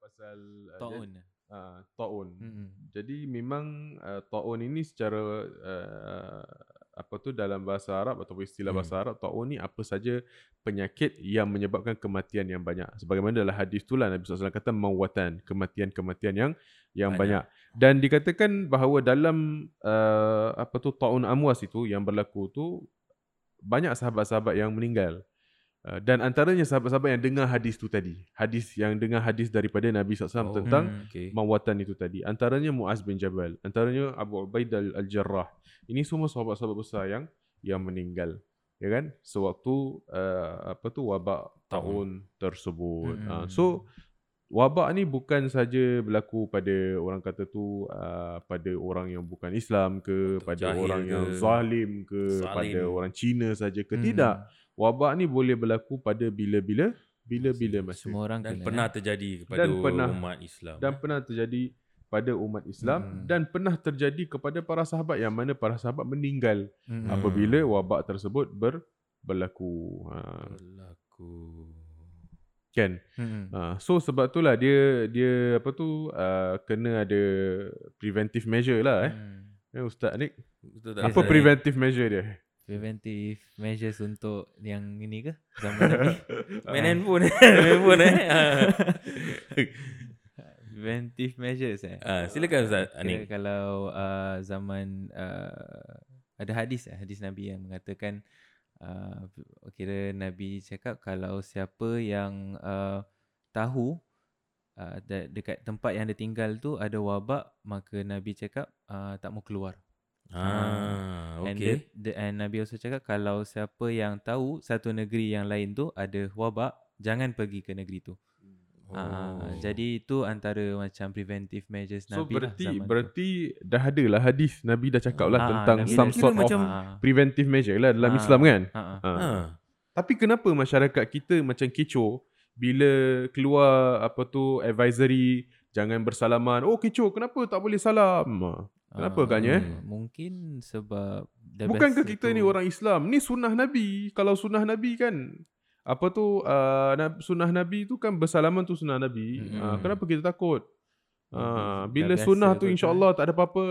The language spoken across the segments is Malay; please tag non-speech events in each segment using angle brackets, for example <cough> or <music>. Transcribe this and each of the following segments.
pasal uh, Taun. uh, taun. Mm-mm. Jadi memang uh, taun ini secara uh, apa tu dalam bahasa Arab atau istilah Hmm. bahasa Arab taun ni apa saja penyakit yang menyebabkan kematian yang banyak. Sebagaimana dalam hadis itulah Nabi SAW kata mawatan, kematian-kematian yang yang banyak. Banyak. Dan dikatakan bahawa dalam uh, apa tu taun amwas itu yang berlaku tu banyak sahabat-sahabat yang meninggal. Uh, dan antaranya sahabat-sahabat yang dengar hadis tu tadi. Hadis yang dengar hadis daripada Nabi SAW Oh. tentang Hmm. Okay. mawatan itu tadi. Antaranya Muaz bin Jabal, antaranya Abu Ubaidah al- al-Jarrah. Ini semua sahabat-sahabat besar yang yang meninggal. Ya kan? Sewaktu uh, apa tu wabak tahun tersebut. Mm-mm. Uh, so wabak ni bukan saja berlaku pada orang kata tu uh, pada orang yang bukan Islam ke, Atau pada orang ke, yang zalim ke, zalim. pada orang Cina saja ke. Hmm. Tidak. Wabak ni boleh berlaku pada bila-bila bila-bila masa. Semua orang Dan kena, pernah eh. terjadi kepada Dan pernah- umat Islam. dan pernah terjadi pada umat Islam Hmm. dan pernah terjadi kepada para sahabat yang mana para sahabat meninggal. Hmm. apabila wabak tersebut ber, berlaku ha, berlaku. kan Mm-mm. ha, so sebab itulah dia dia apa tu uh, kena ada preventive measure lah eh, Mm. eh ustaz Nik Betul tak? apa Ustaz? preventive measure dia Preventive measures untuk yang ini ke? Zaman Nabi? Main handphone. Main handphone eh. <laughs> Preventive measures eh? Ah, silakan Ustaz Anik. kalau uh, zaman uh, ada hadis eh, hadis Nabi yang mengatakan uh, kira Nabi cakap kalau siapa yang uh, tahu uh, de- dekat tempat yang dia tinggal tu ada wabak maka Nabi cakap uh, tak mau keluar. Ah, And, okay. the, the, and Nabi also cakap kalau siapa yang tahu satu negeri yang lain tu ada wabak jangan pergi ke negeri tu. Oh. Uh, jadi itu antara macam preventive measures so Nabi berarti lah zaman berarti dah ada lah hadis Nabi dah cakap lah Ah, tentang Nabi some dah- sort of macam- Ah, preventive measure lah dalam Ah. Islam kan ah, ah. ha. Ah. Tapi kenapa masyarakat kita macam kecoh bila keluar apa tu advisory jangan bersalaman. Oh kecoh, kenapa tak boleh salam? Kenapa agaknya, eh? Mungkin sebab dah Bukankah kita tu- ni orang Islam? Ni sunnah Nabi. Kalau sunnah Nabi kan apa tu uh, sunnah Nabi tu kan bersalaman tu sunnah Nabi. Mm-mm. Uh, kenapa kita takut? Uh, Dah bila biasa sunnah tu kot, insya-Allah tak ada apa-apa.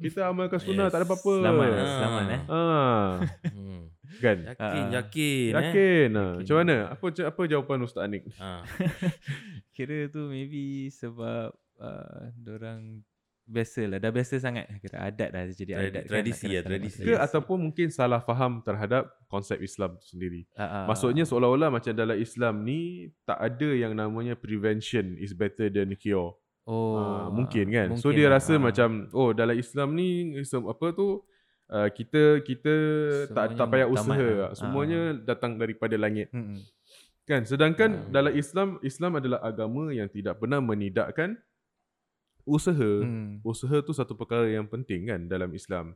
Kita amalkan <laughs> sunnah Yes. tak ada apa-apa. Selamat eh, selamat eh. Ah, Hmm. kan? Yakin, Ah. yakin, eh. Yakin. Yakin. Macam mana? Apa apa jawapan Ustaz Anik? Ah. <laughs> Kira tu maybe sebab uh, orang biasa lah. Dah biasa sangat. Kira adat dah jadi Tradi- adat. tradisi kan, ya, tradisi. Ke ataupun mungkin salah faham terhadap konsep Islam tu sendiri. Ah, ah, Maksudnya seolah-olah macam dalam Islam ni tak ada yang namanya prevention is better than cure. Oh, Ah, mungkin kan. so mungkin dia lah. rasa Ah. macam oh dalam Islam ni sem- apa tu uh, kita kita tak tak Semuanya payah usaha. lah. Semuanya datang daripada langit. Mm-mm. Kan sedangkan Ah. dalam Islam Islam adalah agama yang tidak pernah menidakkan usaha. Hmm. Usaha tu satu perkara yang penting kan dalam Islam.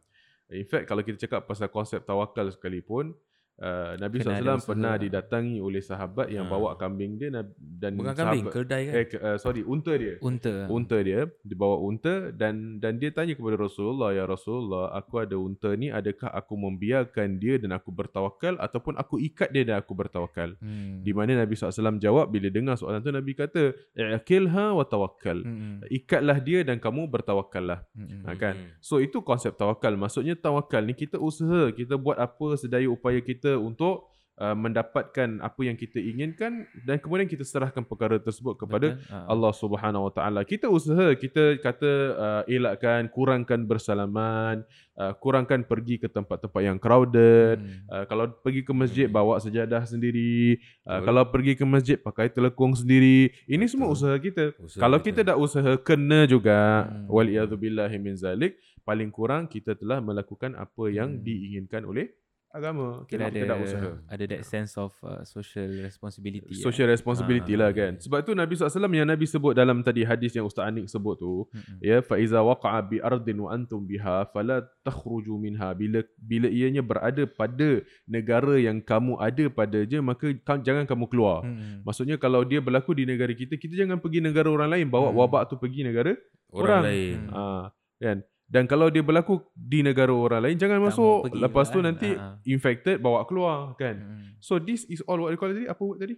In fact kalau kita cakap pasal konsep tawakal sekalipun uh, Nabi SAW pernah lah. didatangi oleh sahabat yang Ha. bawa kambing dia dan Bukan kambing, sahabat, keledai kan? eh uh, sorry unta dia. Unta. Unta dia dibawa unta dan dan dia tanya kepada Rasulullah ya Rasulullah aku ada unta ni adakah aku membiarkan dia dan aku bertawakal ataupun aku ikat dia dan aku bertawakal. Hmm. Di mana Nabi SAW jawab bila dengar soalan tu Nabi kata i'kilha wa tawakkal. Mm-mm. Ikatlah dia dan kamu bertawakallah. Mm-mm. Ha, kan? Hmm. So itu konsep tawakal. Maksudnya tawakal ni kita usaha, kita buat apa sedaya upaya kita untuk uh, mendapatkan apa yang kita inginkan dan kemudian kita serahkan perkara tersebut kepada Betul? Ah. Allah Subhanahu Wa Taala. Kita usaha, kita kata uh, elakkan, kurangkan bersalaman, uh, kurangkan pergi ke tempat-tempat yang crowded. Hmm. Uh, kalau pergi ke masjid Hmm. bawa sejadah sendiri. Uh, Betul. kalau pergi ke masjid pakai telekung sendiri. Ini Betul. semua usaha kita. Usaha Kalau kita. kita dah usaha kena juga Hmm. wal billahi min zalik paling kurang kita telah melakukan apa yang Hmm. diinginkan oleh agama. Kira Kita, kita dah usaha. ada ada that sense of uh, social responsibility. Social responsibility Ah, lah kan. Sebab tu Nabi SAW yang Nabi sebut dalam tadi hadis yang Ustaz Anik sebut tu, Mm-mm. ya fa iza waqa'a bi ardin wa antum biha fala takhruju minha bila bila ianya berada pada negara yang kamu ada pada je maka ka- jangan kamu keluar. Mm-mm. Maksudnya kalau dia berlaku di negara kita, kita jangan pergi negara orang lain bawa Hmm. wabak tu pergi negara Orang, orang. lain. Hmm. Ah, kan? Dan kalau dia berlaku di negara orang lain jangan Tak masuk. Lepas tu kan. nanti ah. infected bawa keluar kan. Mm-mm. So this is all what you call tadi? Apa word tadi?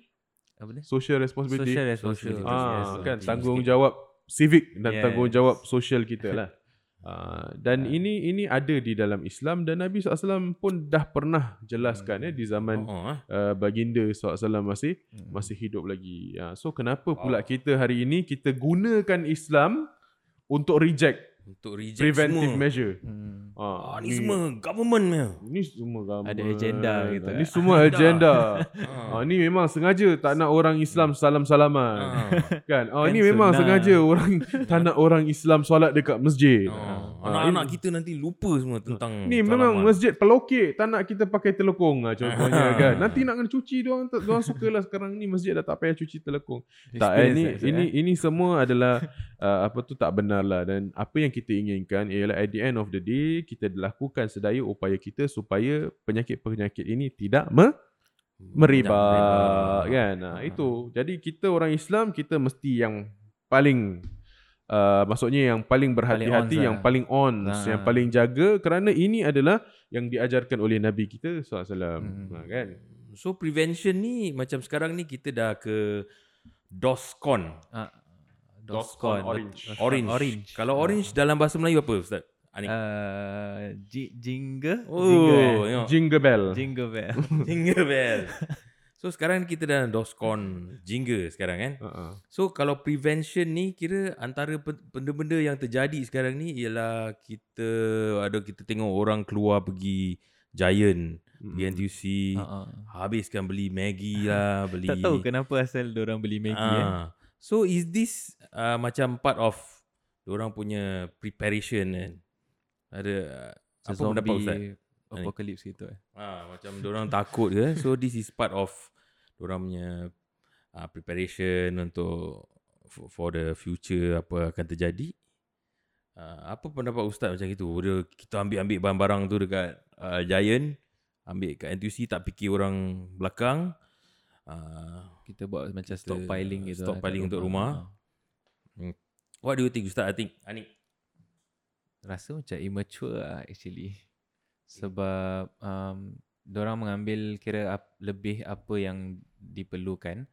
apa dia? social responsibility. Social responsibility. Ah, Yes, kan tanggungjawab civic dan Yes. tanggungjawab sosial kita lah. <laughs> Ah, dan ini ini ada di dalam Islam dan Nabi SAW pun dah pernah jelaskan ya di zaman Oh, uh, baginda SAW masih Hmm. masih hidup lagi. Ya, so kenapa pula kita hari ini kita gunakan Islam untuk reject Untuk reject preventive semua. measure. Hmm. Ah, Ah, ni semua government punya. Ni semua government. Ada agenda gitu. Ni semua agenda. <laughs> Ah. ah, ni memang sengaja tak nak orang Islam salam-salaman. Ah. Kan? Kan ni memang sunnah. sengaja orang <laughs> tak nak orang Islam solat dekat masjid. Ah. Ah, Anak-anak ini- kita nanti lupa semua tentang Ni memang salaman. masjid pelokek tak nak kita pakai telekong lah contohnya <laughs> kan. Nanti nak kena cuci dia orang dia orang sukalah sekarang ni masjid dah tak payah cuci telekong. Tak eh, ini Experience, ini eh. ini semua adalah uh, <laughs> apa tu tak benar lah dan apa yang kita inginkan ialah at the end of the day kita lakukan sedaya upaya kita supaya penyakit-penyakit ini tidak me merebak kan. Nah, itu. Jadi kita orang Islam kita mesti yang paling uh, maksudnya yang paling berhati-hati, ons yang lah. paling on, Ah. yang paling jaga kerana ini adalah yang diajarkan oleh Nabi kita SAW. Hmm. Hmm. kan? So prevention ni macam sekarang ni kita dah ke DOSCON. Ah, Doscon Doscon. orange. Betul. Orange. Orange. Kalau orange dalam bahasa Melayu apa Ustaz? Anik. Uh, ji- jingga. oh, Jingga, eh? tengok. Jingle bell. Jingle bell. <laughs> Jingle bell. So sekarang kita dah DOSCON Jingle sekarang kan. Uh-uh. So kalau prevention ni kira antara benda-benda yang terjadi sekarang ni ialah kita ada kita tengok orang keluar pergi Giant, pergi NTUC, Uh-uh. habiskan beli Maggi <laughs> lah, beli Tak tahu kenapa asal orang beli Maggi eh. Ah. So is this uh, macam part of orang punya preparation kan? Ada uh, apa pendapat Ustaz? Apocalypse gitu eh. Ah, macam orang takut ke? So this is part of orang punya uh, preparation untuk for, for the future apa akan terjadi. Uh, apa pendapat Ustaz macam itu? Dia, kita ambil-ambil barang-barang tu dekat uh, Giant, ambil kat NTUC tak fikir orang belakang. Uh, Kita buat macam Kita, stockpiling gitu. lah stockpiling untuk rumah. what do you think Ustaz? I think Anik. Rasa macam immature lah actually. Sebab um, orang mengambil kira ap, lebih apa yang diperlukan.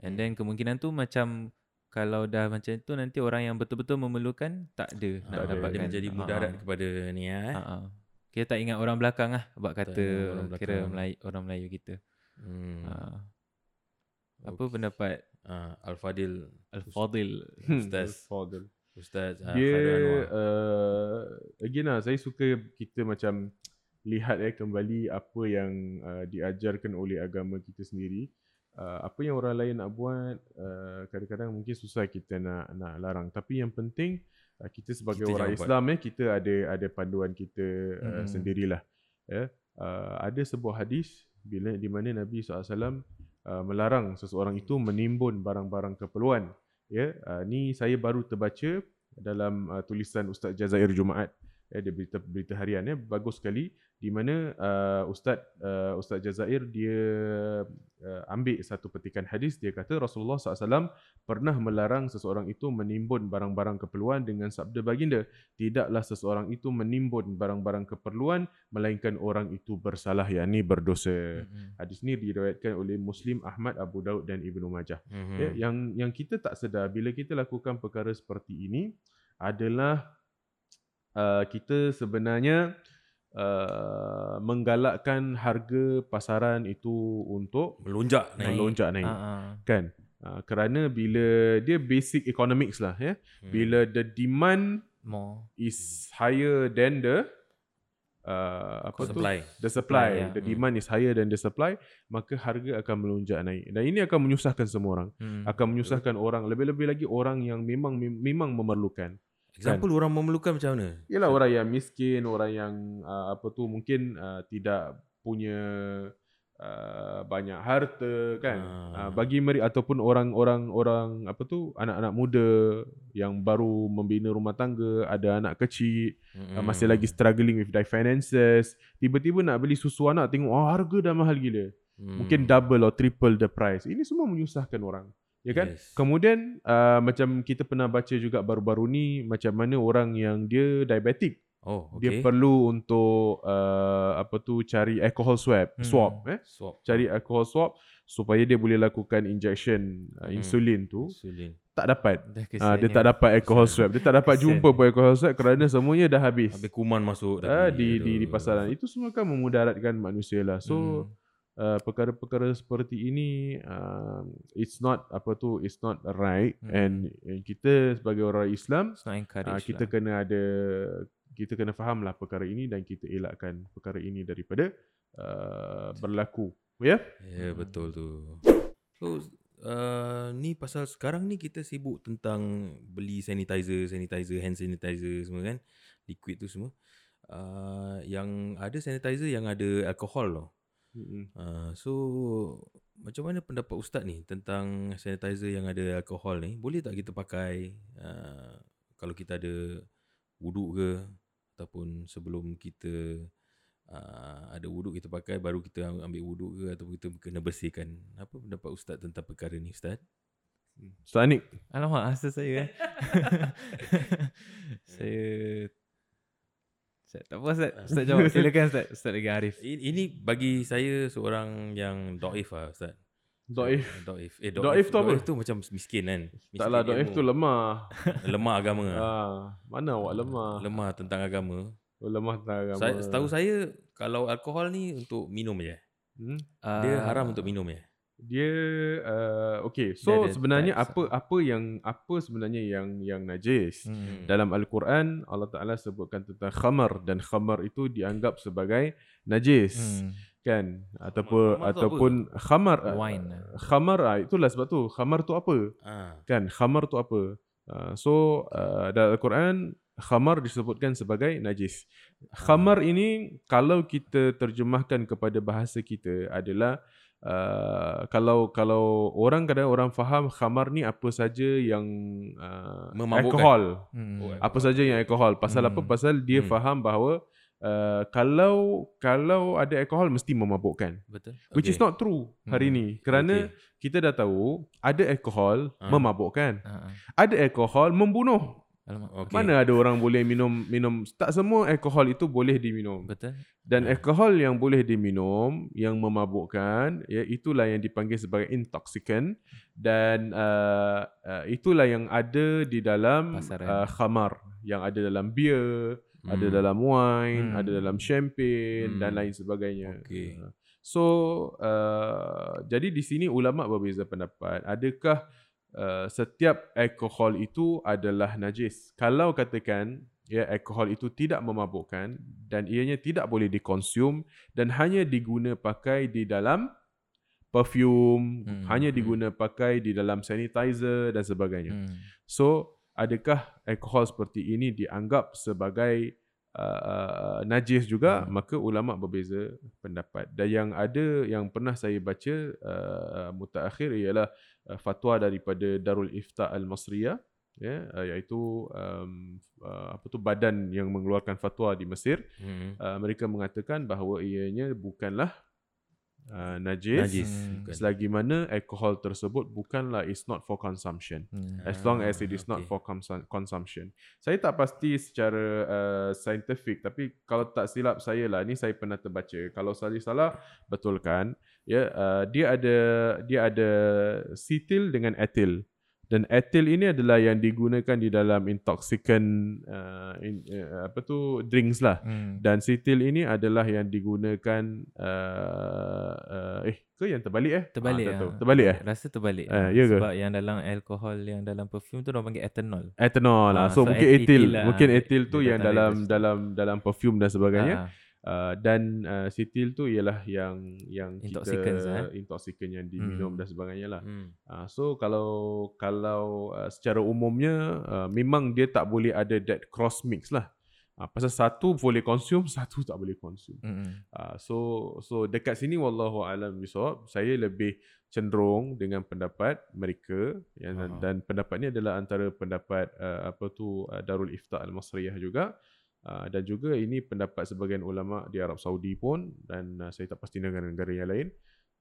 And then kemungkinan tu macam kalau dah macam tu nanti orang yang betul-betul memerlukan tak ada nak Ah, dapatkan. dia menjadi mudarat ah. kepada ni eh. Ah. Kita tak ingat orang belakang lah sebab kata orang kira belakang. Melayu, orang Melayu kita. Hmm. Ah. Apa Okey. pendapat Ah, Al-Fadil Al-Fadil? Ustaz. Fadil. Ustaz uh, Dia uh, again lah saya suka kita macam lihat eh kembali apa yang uh, diajarkan oleh agama kita sendiri. Uh, apa yang orang lain nak buat uh, kadang-kadang mungkin susah kita nak nak larang tapi yang penting uh, kita sebagai Kita orang jangan buat. Islam eh kita ada ada panduan kita uh, Mm-mm. sendirilah ya. Uh, ada sebuah hadis bila di mana Nabi SAW uh, melarang seseorang itu menimbun barang-barang keperluan ya uh, ni saya baru terbaca dalam uh, tulisan Ustaz Jazair Jumaat. Ya dia berita berita harian ya. Bagus sekali di mana uh, Ustaz uh, Ustaz Jazair dia uh, ambil satu petikan hadis dia kata Rasulullah SAW pernah melarang seseorang itu menimbun barang-barang keperluan dengan sabda baginda tidaklah seseorang itu menimbun barang-barang keperluan melainkan orang itu bersalah yakni berdosa Mm-mm. hadis ni diriwayatkan oleh Muslim Ahmad Abu Daud dan Ibnu Majah Mhm. Ya, yang yang kita tak sedar bila kita lakukan perkara seperti ini adalah uh, kita sebenarnya uh, menggalakkan harga pasaran itu untuk melonjak naik. melonjak naik ah. kan uh, kerana bila dia basic economics lah ya Hmm. bila the demand More. is higher than the uh, apa tu supply. the supply ya. the Hmm. demand is higher than the supply maka harga akan melonjak naik dan ini akan menyusahkan semua orang Hmm. akan menyusahkan orang lebih-lebih lagi orang yang memang memang memerlukan Example orang memerlukan macam mana? ialah orang yang miskin orang yang uh, apa tu mungkin uh, tidak punya uh, banyak harta kan Ah. uh, bagi mereka ataupun orang-orang orang apa tu anak-anak muda yang baru membina rumah tangga ada anak kecil Hmm. uh, masih lagi struggling with their finances tiba-tiba nak beli susu anak tengok oh, harga dah mahal gila Hmm. mungkin double or triple the price ini semua menyusahkan orang ya kan Yes. Kemudian uh, macam kita pernah baca juga baru-baru ni macam mana orang yang dia diabetik Oh, okay. dia perlu untuk uh, apa tu cari alcohol swab Hmm. swab eh Swap. cari alcohol swab supaya dia boleh lakukan injection uh, Hmm. insulin tu Insulin. tak dapat. Ah, dia tak dapat alcohol swab. Dia tak dapat Kesian. jumpa pun alcohol swab kerana semuanya dah habis. Habis kuman masuk tadi. di di di pasaran. Itu semua kan memudaratkan manusia lah. So Hmm. Uh, perkara-perkara seperti ini uh, it's not apa tu it's not right Hmm. and, and kita sebagai orang Islam uh, kita lah. kena ada kita kena faham lah perkara ini dan kita elakkan perkara ini daripada uh, berlaku. Ya? Ya, betul tu. So, uh, ni pasal sekarang ni kita sibuk tentang beli sanitizer, sanitizer, hand sanitizer semua kan. Liquid tu semua. Uh, yang ada sanitizer yang ada alkohol tau. Mm-mm. Uh, so, macam mana pendapat Ustaz ni tentang sanitizer yang ada alkohol ni? Boleh tak kita pakai uh, kalau kita ada wuduk ke ataupun sebelum kita uh, ada wuduk kita pakai baru kita ambil wuduk ke ataupun kita kena bersihkan. Apa pendapat Ustaz tentang perkara ni Ustaz? Ustaz Anik. Alamak, asal saya eh. <laughs> saya Ustaz, tak apa Ustaz. Ustaz jawab. Silakan Ustaz. <laughs> Ustaz lagi Arif. Ini bagi saya seorang yang doif lah Ustaz. Doif. Doif. Eh, Doif tu apa? Doif tu macam miskin kan? Miskin Taklah doif tu lemah. lemah agama. Ah, mana awak lemah? Lemah tentang agama. Oh, lemah tentang agama. Saya, setahu saya kalau alkohol ni untuk minum je. Hmm? Dia Ah, haram untuk minum je. Dia uh, okay. Dia So ada sebenarnya types apa apa yang apa sebenarnya yang yang najis? Hmm. Dalam Al-Quran Allah Taala sebutkan tentang khamar dan khamar itu dianggap sebagai najis Hmm. kan ataupun Khamar tu apa? ataupun khamar uh, Wine. khamar ah, itulah sebab tu khamar tu apa Ah. kan khamar tu apa uh, so uh, dalam Al-Quran khamar disebutkan sebagai najis khamar ini kalau kita terjemahkan kepada bahasa kita adalah uh, kalau kalau orang kadang orang faham khamar ni apa saja yang uh, Memabukkan. alkohol Hmm. Oh, apa saja yang alkohol pasal apa Hmm. pasal dia Hmm. faham bahawa uh, kalau kalau ada alkohol mesti memabukkan Betul. which is not true hari Hmm. ni kerana kita dah tahu ada alkohol Ah. memabukkan ah. ada alkohol membunuh Alamak. Okay. mana ada orang boleh minum minum tak semua alkohol itu boleh diminum Betul. dan Ah. alkohol yang boleh diminum yang memabukkan ya itulah yang dipanggil sebagai intoxicant dan uh, uh, itulah yang ada di dalam Pasaran. uh, khamar yang ada dalam ada Hmm. dalam wine Hmm. ada dalam champagne dan Hmm. lain sebagainya Okey. Uh, so uh, jadi di sini ulama berbeza pendapat adakah uh, setiap alkohol itu adalah najis kalau katakan ya alkohol itu tidak memabukkan dan ianya tidak boleh dikonsum dan hanya diguna pakai di dalam perfume Hmm, hanya hmm. diguna pakai di dalam sanitizer dan sebagainya Hmm. So, adakah alkohol seperti ini dianggap sebagai uh, uh, najis juga? Hmm. Maka ulama berbeza pendapat. Dan yang ada yang pernah saya baca uh, mutaakhir ialah uh, fatwa daripada Darul Ifta Al-Masriyah ya uh, iaitu um, uh, apa tu badan yang mengeluarkan fatwa di Mesir Hmm. uh, mereka mengatakan bahawa ianya bukanlah uh, najis, Najis. Hmm. Selagi mana alkohol tersebut bukanlah is not for consumption Hmm. as long as it Ah, is not okay. for consum- consumption. Saya tak pasti secara uh, scientific tapi kalau tak silap saya lah ni saya pernah terbaca. Kalau saya salah betulkan ya uh, dia ada dia ada cetyl dengan ethyl. Dan ethyl ini adalah yang digunakan di dalam intoxicant uh, in, uh, apa tu drinks lah. Hmm. Dan cetyl ini adalah yang digunakan uh, uh, eh ke yang terbalik eh? Terbalik Ah, ah. tahu. Terbalik eh? Rasa terbalik. Eh, ya ke? Sebab yang dalam alkohol yang dalam perfume tu orang panggil ethanol. Ethanol lah. Ah, So, so mungkin ethyl ethyl. lah. Mungkin ethyl tu yang dalam dalam dalam perfume dan sebagainya. Ah, Uh, dan uh, cetyl tu ialah yang yang Intoxicants, kita eh? intoxicant yang diminum Hmm. dan sebagainya lah. Hmm. Uh, so kalau kalau uh, secara umumnya uh, memang dia tak boleh ada that cross mix lah. Uh, pasal satu boleh konsum, <laughs> satu tak boleh konsum. mm-mm. Uh, so so dekat sini wallahu alam bisawab saya lebih cenderung dengan pendapat mereka yang Faham. dan pendapat ni adalah antara pendapat uh, apa tu uh, Darul Ifta Al-Masriyah juga uh, dan juga ini pendapat sebahagian ulama di Arab Saudi pun dan uh, saya tak pasti negara-negara yang lain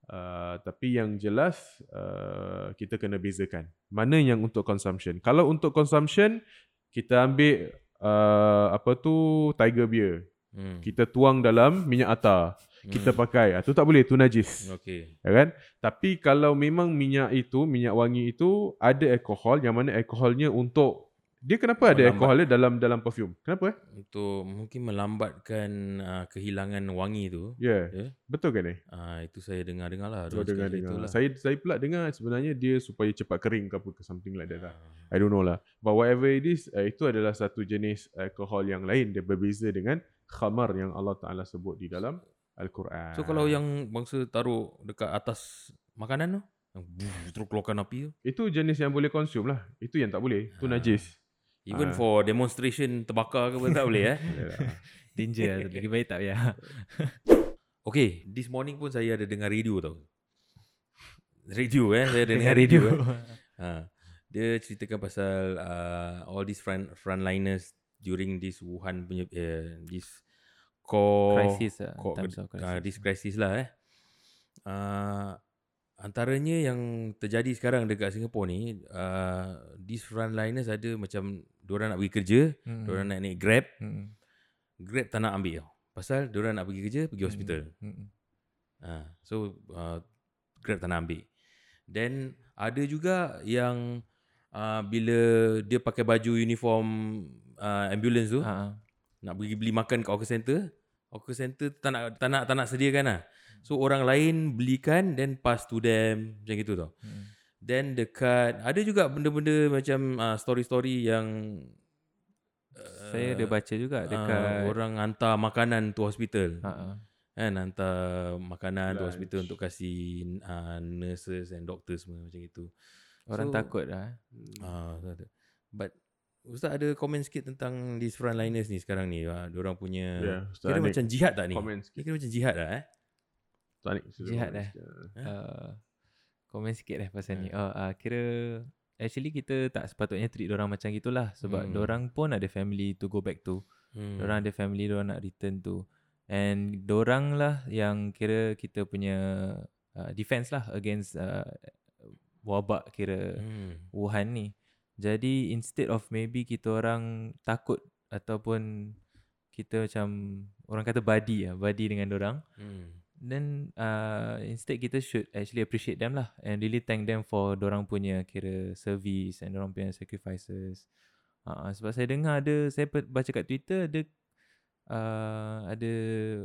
Uh, tapi yang jelas uh, kita kena bezakan mana yang untuk consumption. Kalau untuk consumption kita ambil uh, apa tu tiger beer Hmm. kita tuang dalam minyak atar. kita Hmm. pakai. Ah, tu tak boleh, tu najis. Okay. Ya kan? Tapi kalau memang minyak itu, minyak wangi itu ada alkohol yang mana alkoholnya untuk dia kenapa ada Melambat. alkoholnya dalam dalam perfume? Kenapa eh? Untuk mungkin melambatkan uh, kehilangan wangi tu. Ya. Ya. Betul kan ni? Uh, itu saya dengar-dengar lah. Orang dengar dengar. itulah. Saya saya pula dengar sebenarnya dia supaya cepat kering ke apa ke something like that lah. Ah. I don't know lah. But whatever it is, uh, itu adalah satu jenis alkohol yang lain. Dia berbeza dengan khamar yang Allah Ta'ala sebut di dalam Al-Quran. So kalau yang bangsa taruh dekat atas makanan tu, yang terus keluarkan api tu. Itu jenis yang boleh consume lah. Itu yang tak boleh. Itu Ah. najis. Even Ah. for demonstration terbakar ke apa tak boleh eh. <laughs> Danger lah. Lebih baik tak payah. <laughs> Okay, this morning pun saya ada dengar radio tau. Radio eh, saya ada <laughs> Dengar radio. radio. eh. Ha, dia ceritakan pasal uh, all these front frontliners during this Wuhan punya uh, this core crisis lah. core, of uh, crisis. this crisis lah eh. Uh, antaranya yang terjadi sekarang dekat Singapura ni, uh, these frontliners ada macam diorang nak pergi kerja, Hmm. diorang nak naik Grab, Hmm. Grab tak nak ambil tau. Pasal diorang nak pergi kerja, pergi hospital. Hmm. Ha, so uh, Grab tak nak ambil. Then ada juga yang uh, bila dia pakai baju uniform uh, ambulance tu, Ha. nak pergi beli makan kat hawker center, hawker center tak nak tak nak tak nak sediakan lah. So orang lain belikan then pass to them macam gitu tau. Hmm. Then dekat ada juga benda-benda macam uh, story-story yang uh, Saya ada baca juga dekat uh, orang hantar makanan tu hospital. Ha. Kan hantar makanan tu Lunch. hospital untuk kasih uh, nurses and doctors semua macam itu. Orang So- takut lah. Ah, uh, but Ustaz ada komen sikit tentang these frontliners ni sekarang ni. Uh, diorang punya Ya, Ustaz kira Anik macam jihad tak ni? Komen sikit. kira macam jihad tak eh? Ustaz Anik, Jihad eh? sikit. Uh, komen sikit lah pasal Ha. ni. Oh, uh, kira actually kita tak sepatutnya treat orang macam gitulah sebab Hmm. orang pun ada family to go back to. Hmm. Orang ada family orang nak return to. And dorang lah yang kira kita punya uh, defense lah against uh, wabak kira hmm. Wuhan ni. Jadi instead of maybe kita orang takut ataupun kita macam orang kata buddy lah, buddy dengan orang, Hmm. Then uh, instead kita should actually appreciate them lah and really thank them for orang punya kira service and orang punya sacrifices. Uh, sebab saya dengar ada saya baca kat Twitter ada uh, ada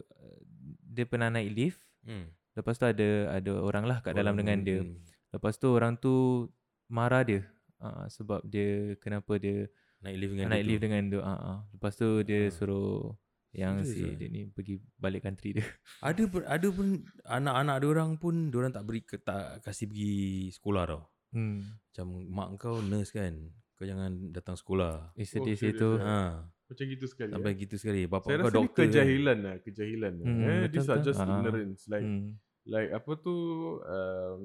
uh, dia pernah naik lift Hmm. lepas tu ada ada orang lah kat dalam dengan dia. Hmm. Lepas tu orang tu marah dia uh, sebab dia kenapa dia Naik lift dengan naik dia lift tu. dengan dia. Uh, uh. Lepas tu dia Ah. suruh yang Serious si ah? dia ni pergi balik country dia. <laughs> Ada pun ada pun anak-anak dia orang pun dia orang tak beri tak kasih pergi sekolah tau. Hmm. Macam mak kau nurse kan. Kau jangan datang sekolah. Eh, Oh, sedih serious situ. ah? Ha, Macam gitu sekali. sampai eh? gitu sekali. Bapak Saya kau rasa ni doktor. kan. kejahilan lah, kejahilan. lah. Hmm, eh, betul, these are just Ah. ignorance. Like Hmm. like apa tu um,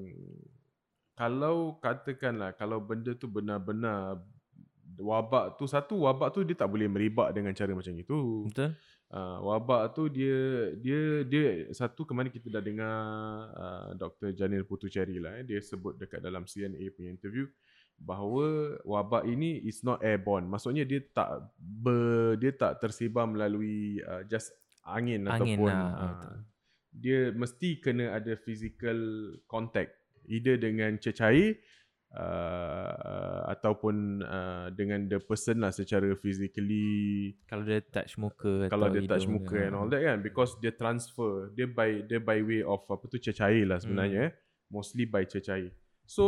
kalau katakanlah kalau benda tu benar-benar wabak tu satu wabak tu dia tak boleh meribak dengan cara macam itu. Betul? Uh, wabak tu dia dia dia satu kemarin kita dah dengar uh, Dr. Janil Putucheri lah eh, dia sebut dekat dalam CNA punya interview bahawa wabak ini is not airborne. Maksudnya dia tak ber, dia tak tersebar melalui uh, just angin, Angin ataupun lah, uh, betul. dia mesti kena ada physical contact either dengan cecair uh, ataupun uh, dengan the person lah secara physically Kalau dia touch muka kalau dia touch muka dia, and all that kan because dia transfer dia by dia by way of apa tu cecair lah sebenarnya eh. mostly by cecair so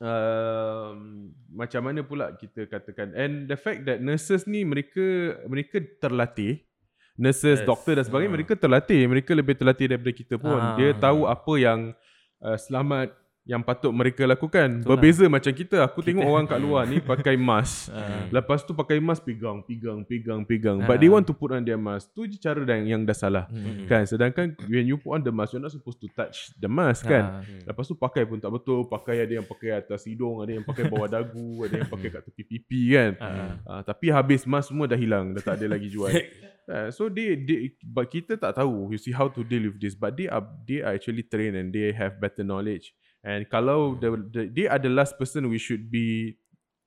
um, macam mana pula kita katakan and the fact that nurses ni mereka mereka terlatih nurses Yes. doktor dan sebagainya Ah. mereka terlatih mereka lebih terlatih daripada kita pun Ah. dia tahu apa yang uh, selamat yang patut mereka lakukan Betul berbeza macam kita aku tengok Kita- orang kat <laughs> luar ni pakai mask <laughs> Ah. Lepas tu pakai mask pegang, pegang, pegang, pegang. But they Ah. want to put on their mask. Tu je cara yang, yang dah salah. Hmm. Kan? Sedangkan when you put on the mask, you're not supposed to touch the mask kan? Ah. Hmm. Lepas tu pakai pun tak betul. Pakai ada yang pakai atas hidung, ada yang pakai bawah dagu, <laughs> ada yang pakai kat tepi pipi kan? Ah. Uh, tapi habis mask semua dah hilang. Dah tak ada lagi jual. Uh, so they, they, but kita tak tahu you see how to deal with this. But they are they are actually trained and they have better knowledge. And kalau the, the, they are the last person we should be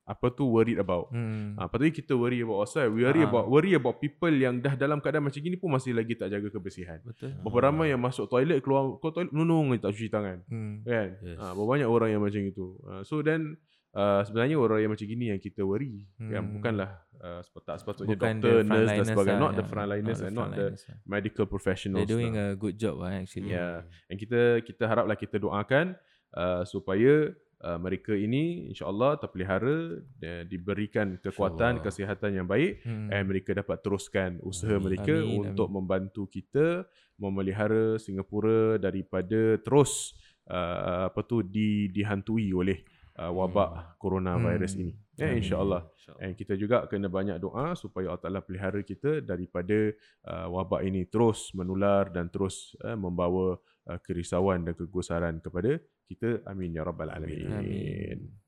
apa tu worried about. Hmm. Ah, patutnya kita worry about ourselves. We worry Ah. about worry about people yang dah dalam keadaan macam gini pun masih lagi tak jaga kebersihan. Betul. Berapa ramai yang masuk toilet keluar kau toilet nunung tak cuci tangan. Hmm. Kan? Yes. Ah, berapa banyak orang yang macam itu. Ah, so then uh, sebenarnya orang yang macam gini yang kita worry. Kan? Hmm. Bukanlah uh, tak sepatutnya Bukan doktor, the nurse dan sebagainya. lah, Not the yang- frontliners not and not the frontliners lah. medical professionals. They're doing lah. a good job lah actually. Ya. And kita kita haraplah kita doakan uh, supaya uh, mereka ini insya-Allah terpelihara dan diberikan kekuatan kesihatan yang baik Hmm. and mereka dapat teruskan usaha Amin. mereka Amin, untuk membantu kita memelihara Singapura daripada terus uh, apa tu di dihantui oleh uh, wabak coronavirus Hmm. ini. Ya Amin. insya-Allah. InsyaAllah. And kita juga kena banyak doa supaya Allah Taala pelihara kita daripada uh, wabak ini terus menular dan terus uh, membawa uh, kerisauan dan kegusaran kepada kita. Amin ya rabbal alamin. Amin.